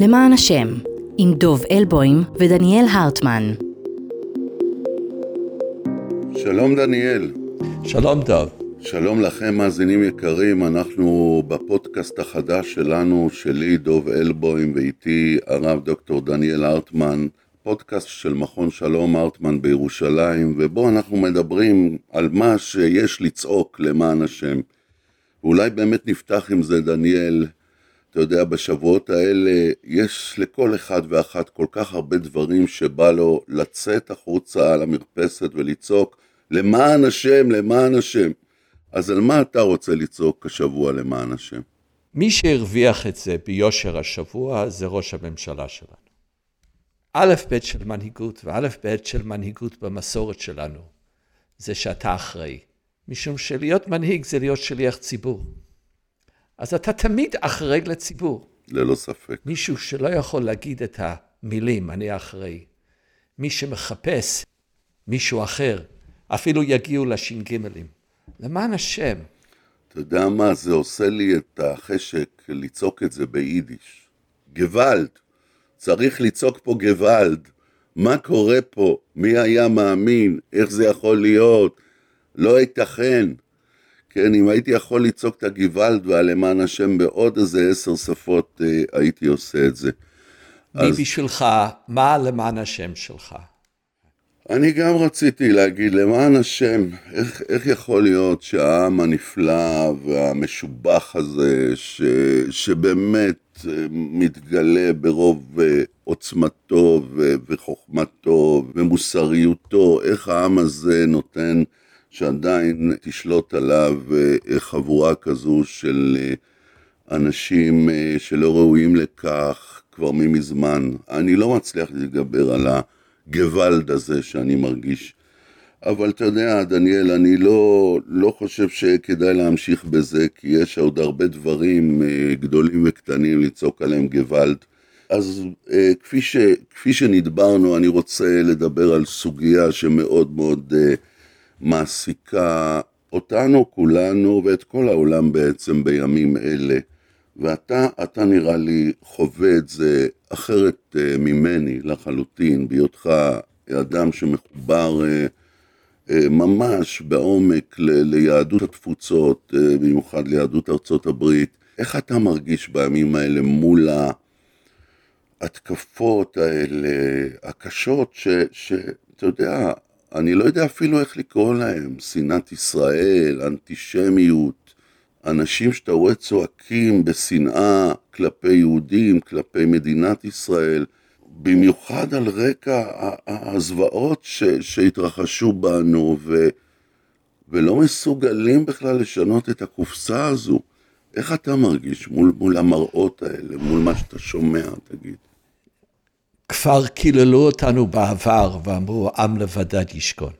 למען השם, עם דוב אלבוים ודניאל הרטמן. שלום דניאל. שלום דב. שלום לכם מאזינים יקרים, אנחנו בפודקאסט החדש שלנו, שלי דוב אלבוים ואיתי הרב דוקטור דניאל הרטמן, פודקאסט של מכון שלום הרטמן בירושלים, ובו אנחנו מדברים על מה שיש לצעוק למען השם. ואולי באמת נפתח עם זה דניאל, אתה יודע, בשבועות האלה יש לכל אחד ואחת כל כך הרבה דברים שבא לו לצאת החוצה על המרפסת ולצעוק למען השם, למען השם. אז על מה אתה רוצה לצעוק השבוע למען השם? מי שהרוויח את זה ביושר השבוע זה ראש הממשלה שלנו. א' ב' של מנהיגות וא' ב' של מנהיגות במסורת שלנו זה שאתה אחראי. משום שלהיות מנהיג זה להיות שליח ציבור. אז אתה תמיד אחראי לציבור. ללא ספק. מישהו שלא יכול להגיד את המילים, אני אחראי. מי שמחפש מישהו אחר, אפילו יגיעו לש"גים. למען השם. אתה יודע מה, זה עושה לי את החשק לצעוק את זה ביידיש. גוואלד. צריך לצעוק פה גוואלד. מה קורה פה? מי היה מאמין? איך זה יכול להיות? לא ייתכן. כן, אם הייתי יכול לצעוק את הגוואלד והלמען השם בעוד איזה עשר שפות, אה, הייתי עושה את זה. מי אז... בשבילך, מה למען השם שלך? אני גם רציתי להגיד, למען השם, איך, איך יכול להיות שהעם הנפלא והמשובח הזה, ש, שבאמת אה, מתגלה ברוב אה, עוצמתו ו, וחוכמתו ומוסריותו, איך העם הזה נותן שעדיין תשלוט עליו אה, חבורה כזו של אנשים שלא ראויים לכך כבר ממזמן. אני לא מצליח להתגבר על. הגוואלד הזה שאני מרגיש. אבל אתה יודע, דניאל, אני לא, לא חושב שכדאי להמשיך בזה, כי יש עוד הרבה דברים אה, גדולים וקטנים לצעוק עליהם גוואלד. אז אה, כפי, ש, כפי שנדברנו, אני רוצה לדבר על סוגיה שמאוד מאוד אה, מעסיקה אותנו, כולנו, ואת כל העולם בעצם בימים אלה. ואתה, אתה נראה לי חווה את זה אחרת uh, ממני לחלוטין, בהיותך אדם שמחובר uh, uh, ממש בעומק ל- ליהדות התפוצות, במיוחד ליהדות ארצות הברית. איך אתה מרגיש בימים האלה מול ההתקפות האלה, הקשות, שאתה יודע, אני לא יודע אפילו איך לקרוא להם, שנאת ישראל, אנטישמיות, אנשים שאתה רואה צועקים בשנאה כלפי יהודים, כלפי מדינת ישראל, במיוחד על רקע הזוועות שהתרחשו בנו, ו, ולא מסוגלים בכלל לשנות את הקופסה הזו. איך אתה מרגיש מול, מול המראות האלה, מול מה שאתה שומע, תגיד? כבר קיללו אותנו בעבר ואמרו, עם לבדד ישכון.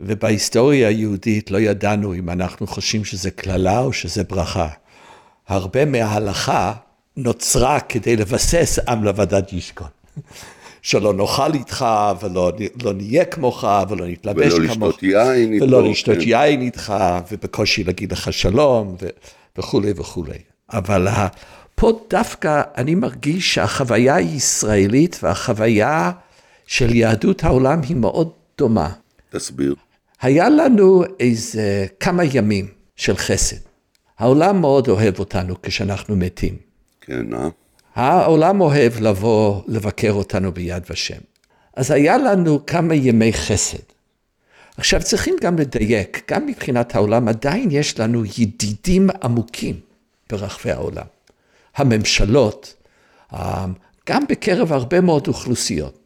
ובהיסטוריה היהודית לא ידענו אם אנחנו חושבים שזה קללה או שזה ברכה. הרבה מההלכה נוצרה כדי לבסס עם לבדד ישכון. שלא נאכל איתך, ולא לא נהיה כמוך, ולא נתלבש כמוך. ולא לשתות יין איתו. ולא לשתות כן. יין איתך, ובקושי להגיד לך שלום, ו, וכולי וכולי. אבל פה דווקא אני מרגיש שהחוויה הישראלית והחוויה של יהדות העולם היא מאוד דומה. תסביר. היה לנו איזה כמה ימים של חסד. העולם מאוד אוהב אותנו כשאנחנו מתים. כן, אה? העולם אוהב לבוא לבקר אותנו ביד ושם. אז היה לנו כמה ימי חסד. עכשיו צריכים גם לדייק, גם מבחינת העולם עדיין יש לנו ידידים עמוקים ברחבי העולם. הממשלות, אה, גם בקרב הרבה מאוד אוכלוסיות.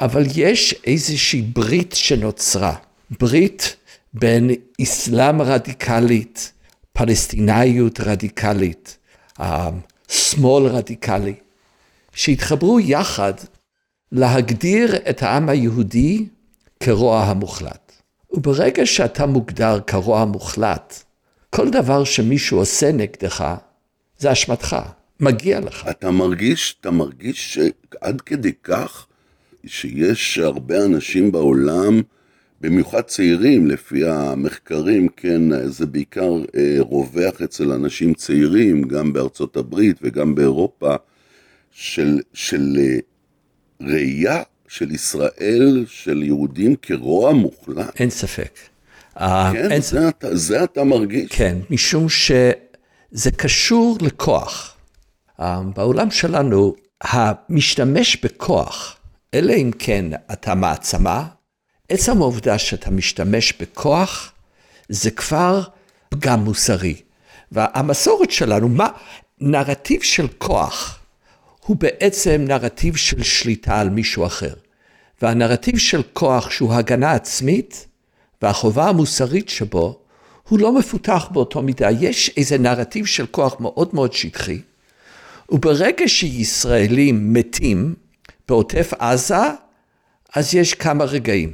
אבל יש איזושהי ברית שנוצרה. ברית בין אסלאם רדיקלית, פלסטינאיות רדיקלית, שמאל רדיקלי, שהתחברו יחד להגדיר את העם היהודי כרוע המוחלט. וברגע שאתה מוגדר כרוע מוחלט, כל דבר שמישהו עושה נגדך, זה אשמתך, מגיע לך. אתה מרגיש, אתה מרגיש שעד כדי כך שיש הרבה אנשים בעולם במיוחד צעירים, לפי המחקרים, כן, זה בעיקר אה, רווח אצל אנשים צעירים, גם בארצות הברית וגם באירופה, של, של אה, ראייה של ישראל, של יהודים כרוע מוחלט. אין ספק. כן, אין... זה, אתה, זה אתה מרגיש. כן, משום שזה קשור לכוח. בעולם שלנו, המשתמש בכוח, אלא אם כן אתה מעצמה, עצם העובדה שאתה משתמש בכוח, זה כבר פגם מוסרי. והמסורת שלנו, מה, נרטיב של כוח הוא בעצם נרטיב של שליטה על מישהו אחר. והנרטיב של כוח שהוא הגנה עצמית, והחובה המוסרית שבו, הוא לא מפותח באותו מידה. יש איזה נרטיב של כוח מאוד מאוד שטחי, וברגע שישראלים מתים בעוטף עזה, אז יש כמה רגעים.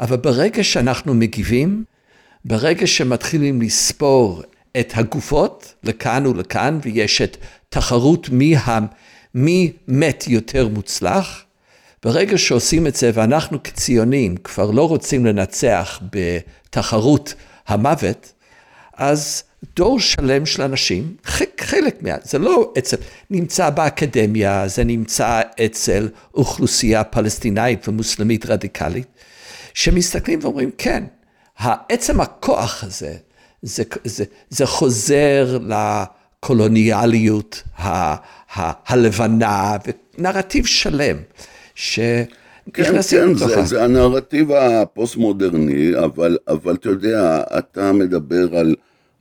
אבל ברגע שאנחנו מגיבים, ברגע שמתחילים לספור את הגופות לכאן ולכאן, ויש את תחרות מי, ה, מי מת יותר מוצלח, ברגע שעושים את זה ואנחנו כציונים כבר לא רוצים לנצח בתחרות המוות, אז דור שלם של אנשים, חלק מה... זה לא אצל... נמצא באקדמיה, זה נמצא אצל אוכלוסייה פלסטינאית ומוסלמית רדיקלית, שמסתכלים ואומרים, כן, עצם הכוח הזה, זה, זה, זה חוזר לקולוניאליות ה, ה, הלבנה, ונרטיב שלם, שנכנסים כן, כן, זה, זה הנרטיב הפוסט-מודרני, אבל, אבל אתה יודע, אתה מדבר על,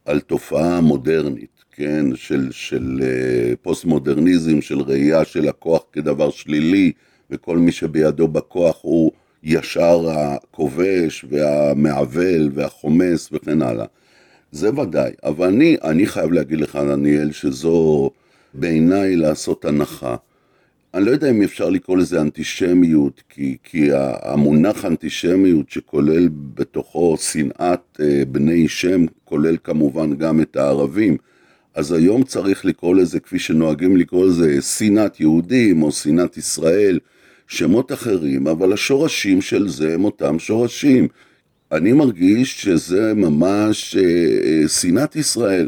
על תופעה מודרנית, כן, של, של אה, פוסט-מודרניזם, של ראייה של הכוח כדבר שלילי, וכל מי שבידו הכוח הוא ישר הכובש והמעוול והחומס וכן הלאה. זה ודאי, אבל אני, אני חייב להגיד לך, דניאל, שזו בעיניי לעשות הנחה. אני לא יודע אם אפשר לקרוא לזה אנטישמיות, כי, כי המונח אנטישמיות שכולל בתוכו שנאת אה, בני שם, כולל כמובן גם את הערבים. אז היום צריך לקרוא לזה, כפי שנוהגים לקרוא לזה, שנאת יהודים או שנאת ישראל, שמות אחרים, אבל השורשים של זה הם אותם שורשים. אני מרגיש שזה ממש אה, אה, שנאת ישראל.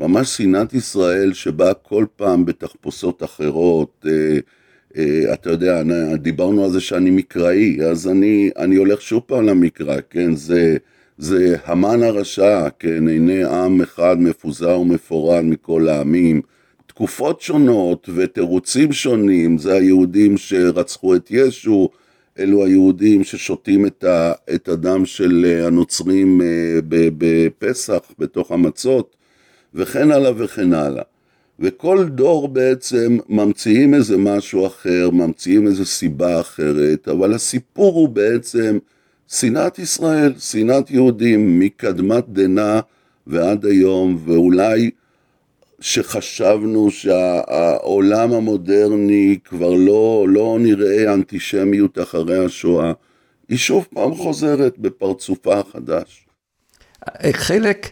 ממש שנאת ישראל שבאה כל פעם בתחפושות אחרות. אה, אתה יודע, דיברנו על זה שאני מקראי, אז אני, אני הולך שוב פעם למקרא, כן? זה, זה המן הרשע, כן? הנה עם אחד מפוזר ומפורד מכל העמים. תקופות שונות ותירוצים שונים, זה היהודים שרצחו את ישו, אלו היהודים ששותים את, ה, את הדם של אה, הנוצרים אה, בפסח בתוך המצות, וכן הלאה וכן הלאה. וכל דור בעצם ממציאים איזה משהו אחר, ממציאים איזה סיבה אחרת, אבל הסיפור הוא בעצם שנאת ישראל, שנאת יהודים, מקדמת דנא ועד היום, ואולי שחשבנו שהעולם המודרני כבר לא, לא נראה אנטישמיות אחרי השואה, היא שוב פעם חוזרת בפרצופה החדש. חלק,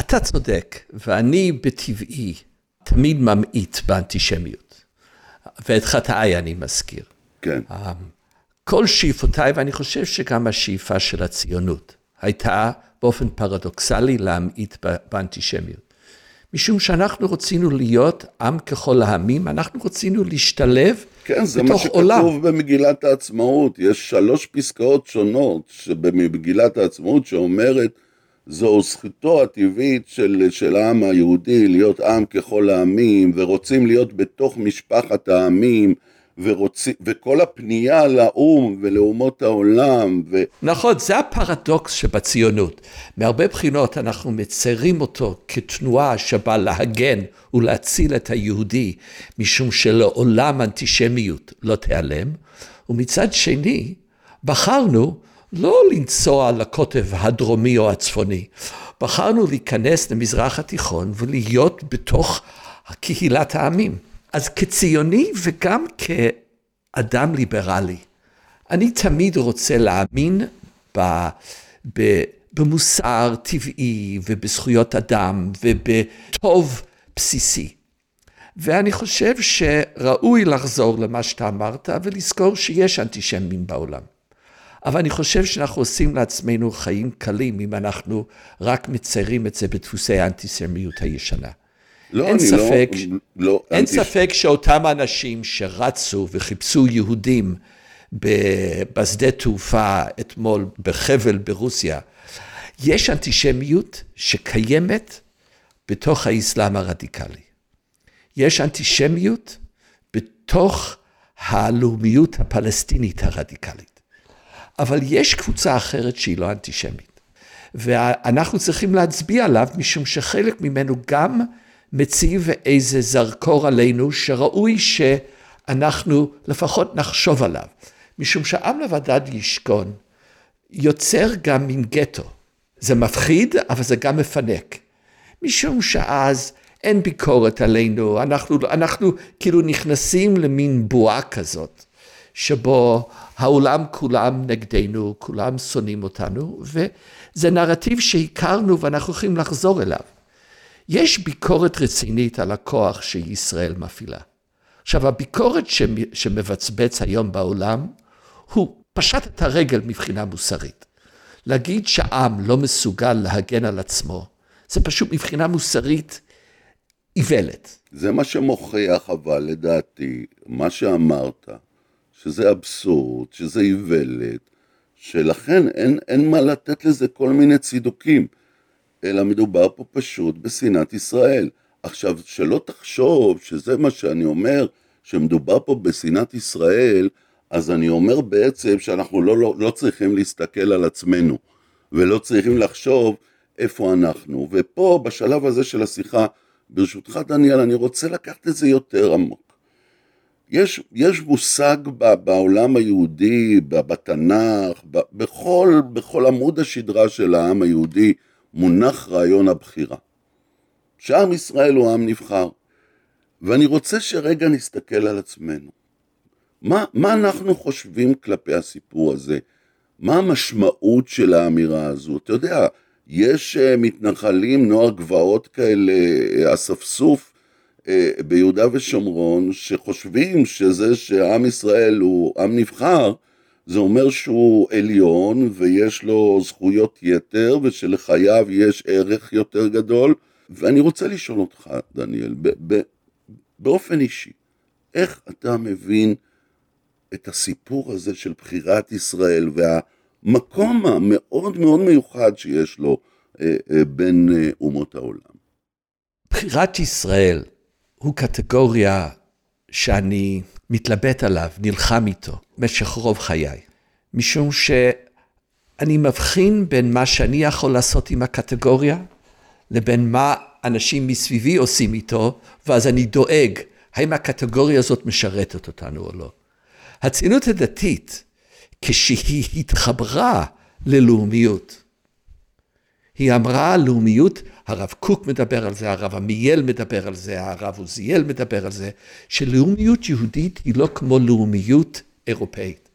אתה צודק, ואני בטבעי תמיד ממעיט באנטישמיות. ואת חטאיי אני מזכיר. כן. אמ, כל שאיפותיי, ואני חושב שגם השאיפה של הציונות, הייתה באופן פרדוקסלי להמעיט באנטישמיות. משום שאנחנו רצינו להיות עם ככל העמים, אנחנו רצינו להשתלב כן, זה מה שכתוב עולם. במגילת העצמאות, יש שלוש פסקאות שונות במגילת העצמאות שאומרת זו זכותו הטבעית של, של העם היהודי להיות עם ככל העמים, ורוצים להיות בתוך משפחת העמים, ורוצים, וכל הפנייה לאו"ם ולאומות העולם. ו... נכון, זה הפרדוקס שבציונות. מהרבה בחינות אנחנו מציירים אותו כתנועה שבאה להגן ולהציל את היהודי, משום שלעולם אנטישמיות לא תיעלם, ומצד שני, בחרנו לא לנסוע לקוטב הדרומי או הצפוני, בחרנו להיכנס למזרח התיכון ולהיות בתוך קהילת העמים. אז כציוני וגם כאדם ליברלי, אני תמיד רוצה להאמין ב, ב, במוסר טבעי ובזכויות אדם ובטוב בסיסי. ואני חושב שראוי לחזור למה שאתה אמרת ולזכור שיש אנטישמים בעולם. אבל אני חושב שאנחנו עושים לעצמנו חיים קלים אם אנחנו רק מציירים את זה בדפוסי האנטישמיות הישנה. לא, אין אני ספק, לא... לא אין אנטיש- ספק שאותם אנשים שרצו וחיפשו יהודים בשדה תעופה אתמול בחבל ברוסיה, יש אנטישמיות שקיימת בתוך האסלאם הרדיקלי. יש אנטישמיות בתוך הלאומיות הפלסטינית הרדיקלית. אבל יש קבוצה אחרת שהיא לא אנטישמית. ואנחנו צריכים להצביע עליו, משום שחלק ממנו גם מציב איזה זרקור עלינו, שראוי שאנחנו לפחות נחשוב עליו. משום שעם לבדד ישכון יוצר גם מין גטו. זה מפחיד, אבל זה גם מפנק. משום שאז אין ביקורת עלינו, אנחנו, אנחנו כאילו נכנסים למין בועה כזאת, שבו העולם כולם נגדנו, כולם שונאים אותנו, וזה נרטיב שהכרנו ואנחנו יכולים לחזור אליו. יש ביקורת רצינית על הכוח שישראל מפעילה. עכשיו, הביקורת שמבצבץ היום בעולם, הוא פשט את הרגל מבחינה מוסרית. להגיד שעם לא מסוגל להגן על עצמו, זה פשוט מבחינה מוסרית איוולת. זה מה שמוכיח, אבל לדעתי, מה שאמרת, שזה אבסורד, שזה איוולת, שלכן אין, אין מה לתת לזה כל מיני צידוקים, אלא מדובר פה פשוט בשנאת ישראל. עכשיו, שלא תחשוב שזה מה שאני אומר, שמדובר פה בשנאת ישראל, אז אני אומר בעצם שאנחנו לא, לא, לא צריכים להסתכל על עצמנו, ולא צריכים לחשוב איפה אנחנו. ופה, בשלב הזה של השיחה, ברשותך, דניאל, אני רוצה לקחת את זה יותר עמוק. יש, יש מושג בעולם היהודי, בתנ"ך, בכל, בכל עמוד השדרה של העם היהודי, מונח רעיון הבחירה. שעם ישראל הוא עם נבחר. ואני רוצה שרגע נסתכל על עצמנו. מה, מה אנחנו חושבים כלפי הסיפור הזה? מה המשמעות של האמירה הזו? אתה יודע, יש מתנחלים, נוער גבעות כאלה, אספסוף ביהודה ושומרון, שחושבים שזה שעם ישראל הוא עם נבחר, זה אומר שהוא עליון ויש לו זכויות יתר ושלחייו יש ערך יותר גדול. ואני רוצה לשאול אותך, דניאל, ב- ב- באופן אישי, איך אתה מבין את הסיפור הזה של בחירת ישראל והמקום המאוד מאוד מיוחד שיש לו אה, אה, בין אה, אומות העולם? בחירת ישראל הוא קטגוריה שאני מתלבט עליו, נלחם איתו, במשך רוב חיי. משום שאני מבחין בין מה שאני יכול לעשות עם הקטגוריה, לבין מה אנשים מסביבי עושים איתו, ואז אני דואג, האם הקטגוריה הזאת משרתת אותנו או לא. הציונות הדתית, כשהיא התחברה ללאומיות, היא אמרה לאומיות, הרב קוק מדבר על זה, הרב עמיאל מדבר על זה, הרב עוזיאל מדבר על זה, שלאומיות יהודית היא לא כמו לאומיות אירופאית.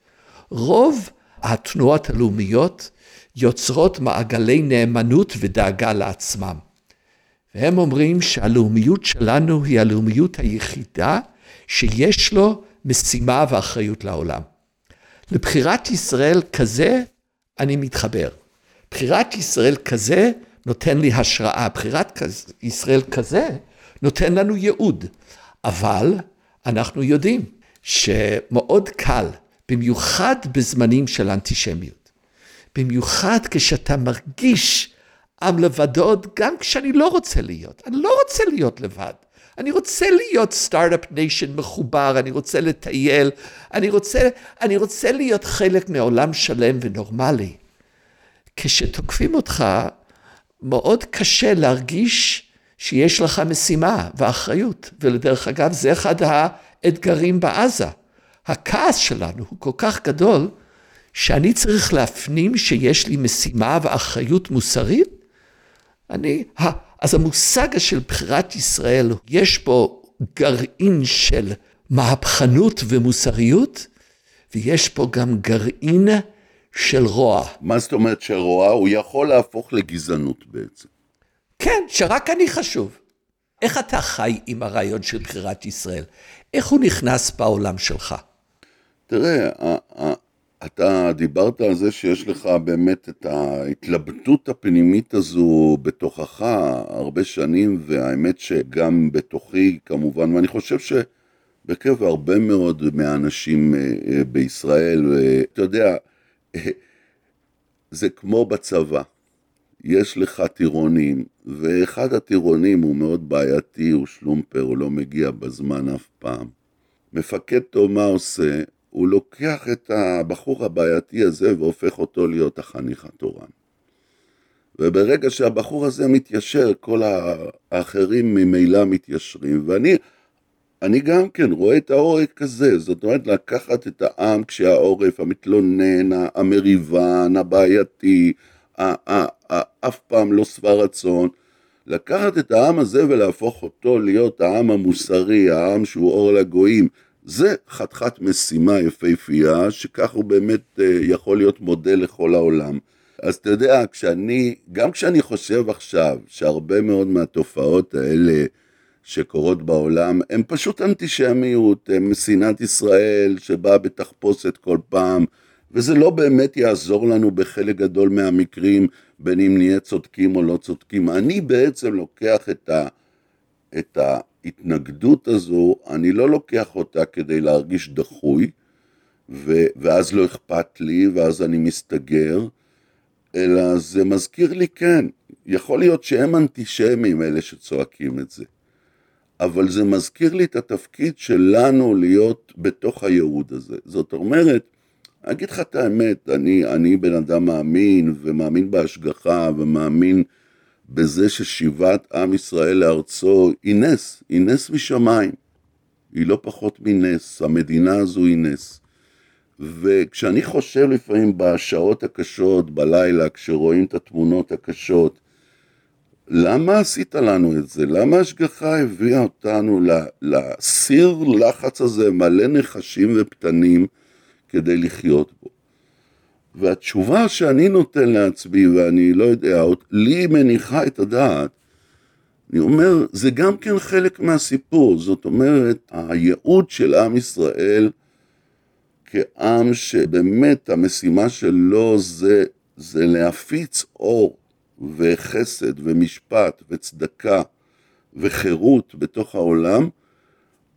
רוב התנועות הלאומיות יוצרות מעגלי נאמנות ודאגה לעצמם. והם אומרים שהלאומיות שלנו היא הלאומיות היחידה שיש לו משימה ואחריות לעולם. לבחירת ישראל כזה אני מתחבר. בחירת ישראל כזה נותן לי השראה, בחירת ישראל כזה נותן לנו ייעוד. אבל אנחנו יודעים שמאוד קל, במיוחד בזמנים של אנטישמיות, במיוחד כשאתה מרגיש עם לבדד, גם כשאני לא רוצה להיות. אני לא רוצה להיות לבד. אני רוצה להיות start-up nation מחובר, אני רוצה לטייל, אני רוצה, אני רוצה להיות חלק מעולם שלם ונורמלי. כשתוקפים אותך, מאוד קשה להרגיש שיש לך משימה ואחריות. ולדרך אגב, זה אחד האתגרים בעזה. הכעס שלנו הוא כל כך גדול, שאני צריך להפנים שיש לי משימה ואחריות מוסרית? אני, אז המושג של בחירת ישראל, יש בו גרעין של מהפכנות ומוסריות, ויש פה גם גרעין של רוע. מה זאת אומרת שרוע? הוא יכול להפוך לגזענות בעצם. כן, שרק אני חשוב. איך אתה חי עם הרעיון של בחירת ישראל? איך הוא נכנס בעולם שלך? תראה, אתה דיברת על זה שיש לך באמת את ההתלבטות הפנימית הזו בתוכך הרבה שנים, והאמת שגם בתוכי כמובן, ואני חושב שבקרב הרבה מאוד מהאנשים אה, אה, בישראל, אה, אתה יודע, זה כמו בצבא. יש לך טירונים, ואחד הטירונים הוא מאוד בעייתי, הוא שלומפר, הוא לא מגיע בזמן אף פעם. מפקד טוב מה עושה? הוא לוקח את הבחור הבעייתי הזה והופך אותו להיות החניך התורן. וברגע שהבחור הזה מתיישר, כל האחרים ממילא מתיישרים, ואני אני גם כן רואה את העורק כזה, זאת אומרת לקחת את העם כשהעורף המתלונן, המריבן, הבעייתי, אף פעם לא שבע רצון, לקחת את העם הזה ולהפוך אותו להיות העם המוסרי, העם שהוא אור לגויים, זה חתיכת משימה יפהפייה, שכך הוא באמת אה, יכול להיות מודל לכל העולם. אז אתה יודע, כשאני, גם כשאני חושב עכשיו שהרבה מאוד מהתופעות האלה שקורות בעולם, הם פשוט אנטישמיות, הם שנאת ישראל שבאה בתחפושת כל פעם, וזה לא באמת יעזור לנו בחלק גדול מהמקרים, בין אם נהיה צודקים או לא צודקים. אני בעצם לוקח את, ה, את ההתנגדות הזו, אני לא לוקח אותה כדי להרגיש דחוי, ו, ואז לא אכפת לי, ואז אני מסתגר, אלא זה מזכיר לי, כן, יכול להיות שהם אנטישמים, אלה שצועקים את זה. אבל זה מזכיר לי את התפקיד שלנו להיות בתוך הייעוד הזה. זאת אומרת, אני אגיד לך את האמת, אני, אני בן אדם מאמין, ומאמין בהשגחה, ומאמין בזה ששיבת עם ישראל לארצו היא נס, היא נס משמיים. היא לא פחות מנס, המדינה הזו היא נס. וכשאני חושב לפעמים בשעות הקשות, בלילה, כשרואים את התמונות הקשות, למה עשית לנו את זה? למה השגחה הביאה אותנו לסיר לחץ הזה מלא נחשים ופתנים כדי לחיות בו? והתשובה שאני נותן לעצמי, ואני לא יודע, לי מניחה את הדעת, אני אומר, זה גם כן חלק מהסיפור, זאת אומרת, הייעוד של עם ישראל כעם שבאמת המשימה שלו זה, זה להפיץ אור וחסד ומשפט וצדקה וחירות בתוך העולם,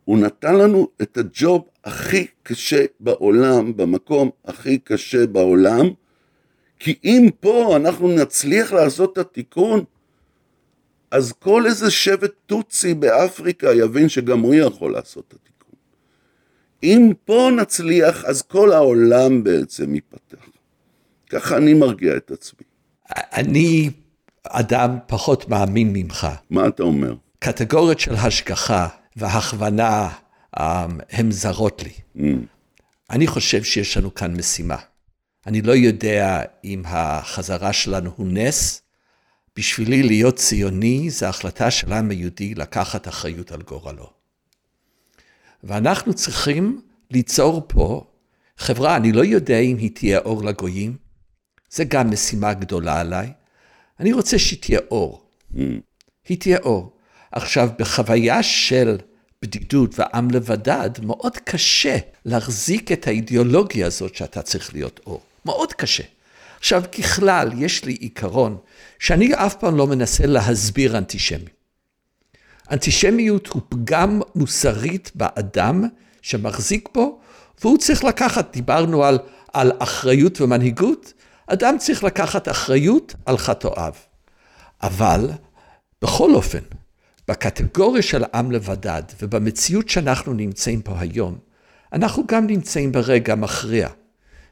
הוא נתן לנו את הג'וב הכי קשה בעולם, במקום הכי קשה בעולם, כי אם פה אנחנו נצליח לעשות את התיקון, אז כל איזה שבט טוצי באפריקה יבין שגם הוא יכול לעשות את התיקון. אם פה נצליח, אז כל העולם בעצם ייפתח. ככה אני מרגיע את עצמי. אני אדם פחות מאמין ממך. מה אתה אומר? קטגוריות של השגחה והכוונה um, הן זרות לי. Mm. אני חושב שיש לנו כאן משימה. אני לא יודע אם החזרה שלנו הוא נס. בשבילי להיות ציוני זה החלטה של העם היהודי לקחת אחריות על גורלו. ואנחנו צריכים ליצור פה חברה, אני לא יודע אם היא תהיה אור לגויים, זה גם משימה גדולה עליי. אני רוצה שהיא תהיה אור. Mm. היא תהיה אור. עכשיו, בחוויה של בדידות ועם לבדד, מאוד קשה להחזיק את האידיאולוגיה הזאת שאתה צריך להיות אור. מאוד קשה. עכשיו, ככלל, יש לי עיקרון שאני אף פעם לא מנסה להסביר אנטישמיות. אנטישמיות הוא פגם מוסרית באדם שמחזיק בו, והוא צריך לקחת, דיברנו על, על אחריות ומנהיגות, אדם צריך לקחת אחריות על חטאיו. אבל, בכל אופן, בקטגוריה של עם לבדד ובמציאות שאנחנו נמצאים פה היום, אנחנו גם נמצאים ברגע מכריע.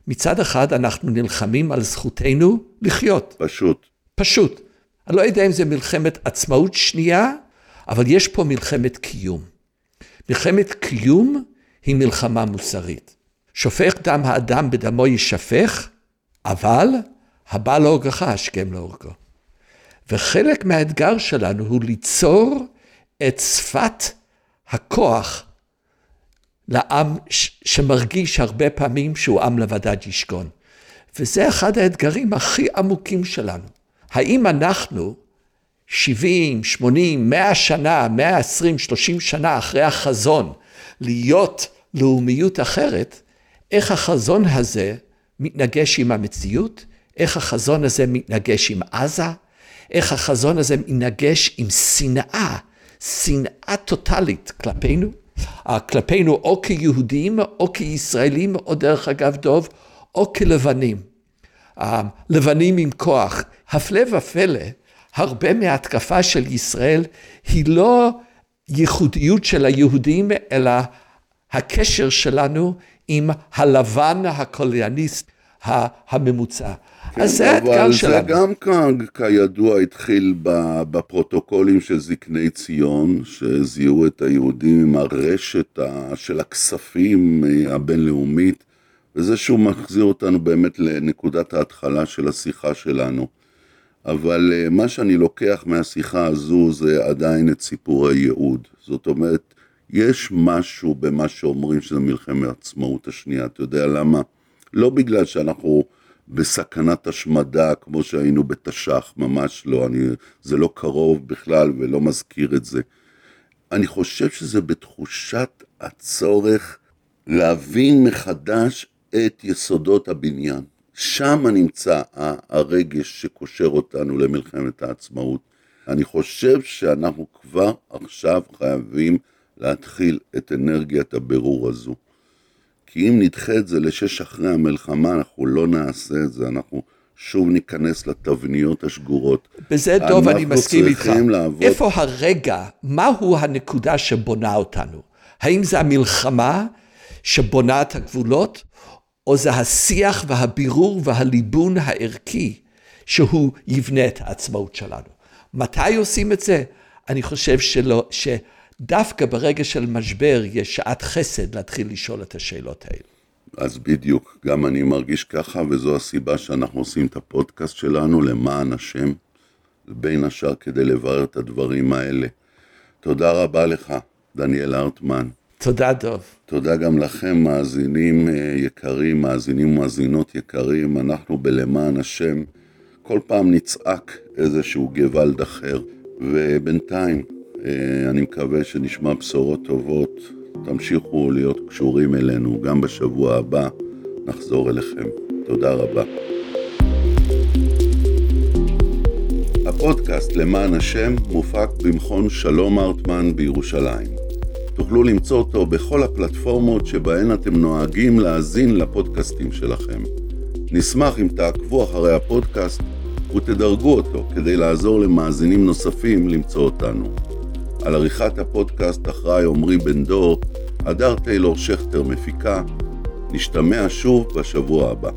מצד אחד אנחנו נלחמים על זכותנו לחיות. פשוט. פשוט. אני לא יודע אם זה מלחמת עצמאות שנייה, אבל יש פה מלחמת קיום. מלחמת קיום היא מלחמה מוסרית. שופך דם האדם בדמו יישפך, אבל הבא להורגך השכם להורגו. וחלק מהאתגר שלנו הוא ליצור את שפת הכוח לעם שמרגיש הרבה פעמים שהוא עם לבדד ישכון. וזה אחד האתגרים הכי עמוקים שלנו. האם אנחנו 70, 80, 100 שנה, 120, 30 שנה אחרי החזון, להיות לאומיות אחרת, איך החזון הזה מתנגש עם המציאות, איך החזון הזה מתנגש עם עזה, איך החזון הזה מתנגש עם שנאה, שנאה טוטאלית כלפינו, אה, כלפינו או כיהודים או כישראלים, או דרך אגב דוב, או כלבנים. אה, לבנים עם כוח. הפלא ופלא, הרבה מההתקפה של ישראל היא לא ייחודיות של היהודים, אלא הקשר שלנו עם הלבן הקולוניאליסט הממוצע. כן, אז זה האתגר שלנו. אבל זה גם כאן, כידוע, התחיל בפרוטוקולים של זקני ציון, שזיהו את היהודים עם הרשת של הכספים הבינלאומית, וזה שהוא מחזיר אותנו באמת לנקודת ההתחלה של השיחה שלנו. אבל אה, מה שאני לוקח מהשיחה הזו זה עדיין את סיפור הייעוד. זאת אומרת, יש משהו במה שאומרים שזה מלחמת העצמאות השנייה, אתה יודע למה? לא בגלל שאנחנו בסכנת השמדה כמו שהיינו בתש"ח, ממש לא, אני, זה לא קרוב בכלל ולא מזכיר את זה. אני חושב שזה בתחושת הצורך להבין מחדש את יסודות הבניין. שם נמצא הרגש שקושר אותנו למלחמת העצמאות. אני חושב שאנחנו כבר עכשיו חייבים להתחיל את אנרגיית הבירור הזו. כי אם נדחה את זה לשש אחרי המלחמה, אנחנו לא נעשה את זה, אנחנו שוב ניכנס לתבניות השגורות. בזה, דוב, אני מסכים איתך. לעבוד... איפה הרגע, מהו הנקודה שבונה אותנו? האם זה המלחמה שבונה את הגבולות, או זה השיח והבירור והליבון הערכי שהוא יבנה את העצמאות שלנו? מתי עושים את זה? אני חושב שלא, שדווקא ברגע של משבר יש שעת חסד להתחיל לשאול את השאלות האלה. אז בדיוק, גם אני מרגיש ככה, וזו הסיבה שאנחנו עושים את הפודקאסט שלנו למען השם, בין השאר כדי לברר את הדברים האלה. תודה רבה לך, דניאל הרטמן. תודה, דוב. תודה גם לכם, מאזינים אה, יקרים, מאזינים ומאזינות יקרים. אנחנו בלמען השם, כל פעם נצעק איזשהו גוואלד אחר, ובינתיים אני מקווה שנשמע בשורות טובות. תמשיכו להיות קשורים אלינו, גם בשבוע הבא נחזור אליכם. תודה רבה. הפודקאסט למען השם מופק במכון שלום ארטמן בירושלים. תוכלו למצוא אותו בכל הפלטפורמות שבהן אתם נוהגים להאזין לפודקאסטים שלכם. נשמח אם תעקבו אחרי הפודקאסט ותדרגו אותו כדי לעזור למאזינים נוספים למצוא אותנו. על עריכת הפודקאסט אחראי עמרי בן דור, הדר טיילור שכטר מפיקה. נשתמע שוב בשבוע הבא.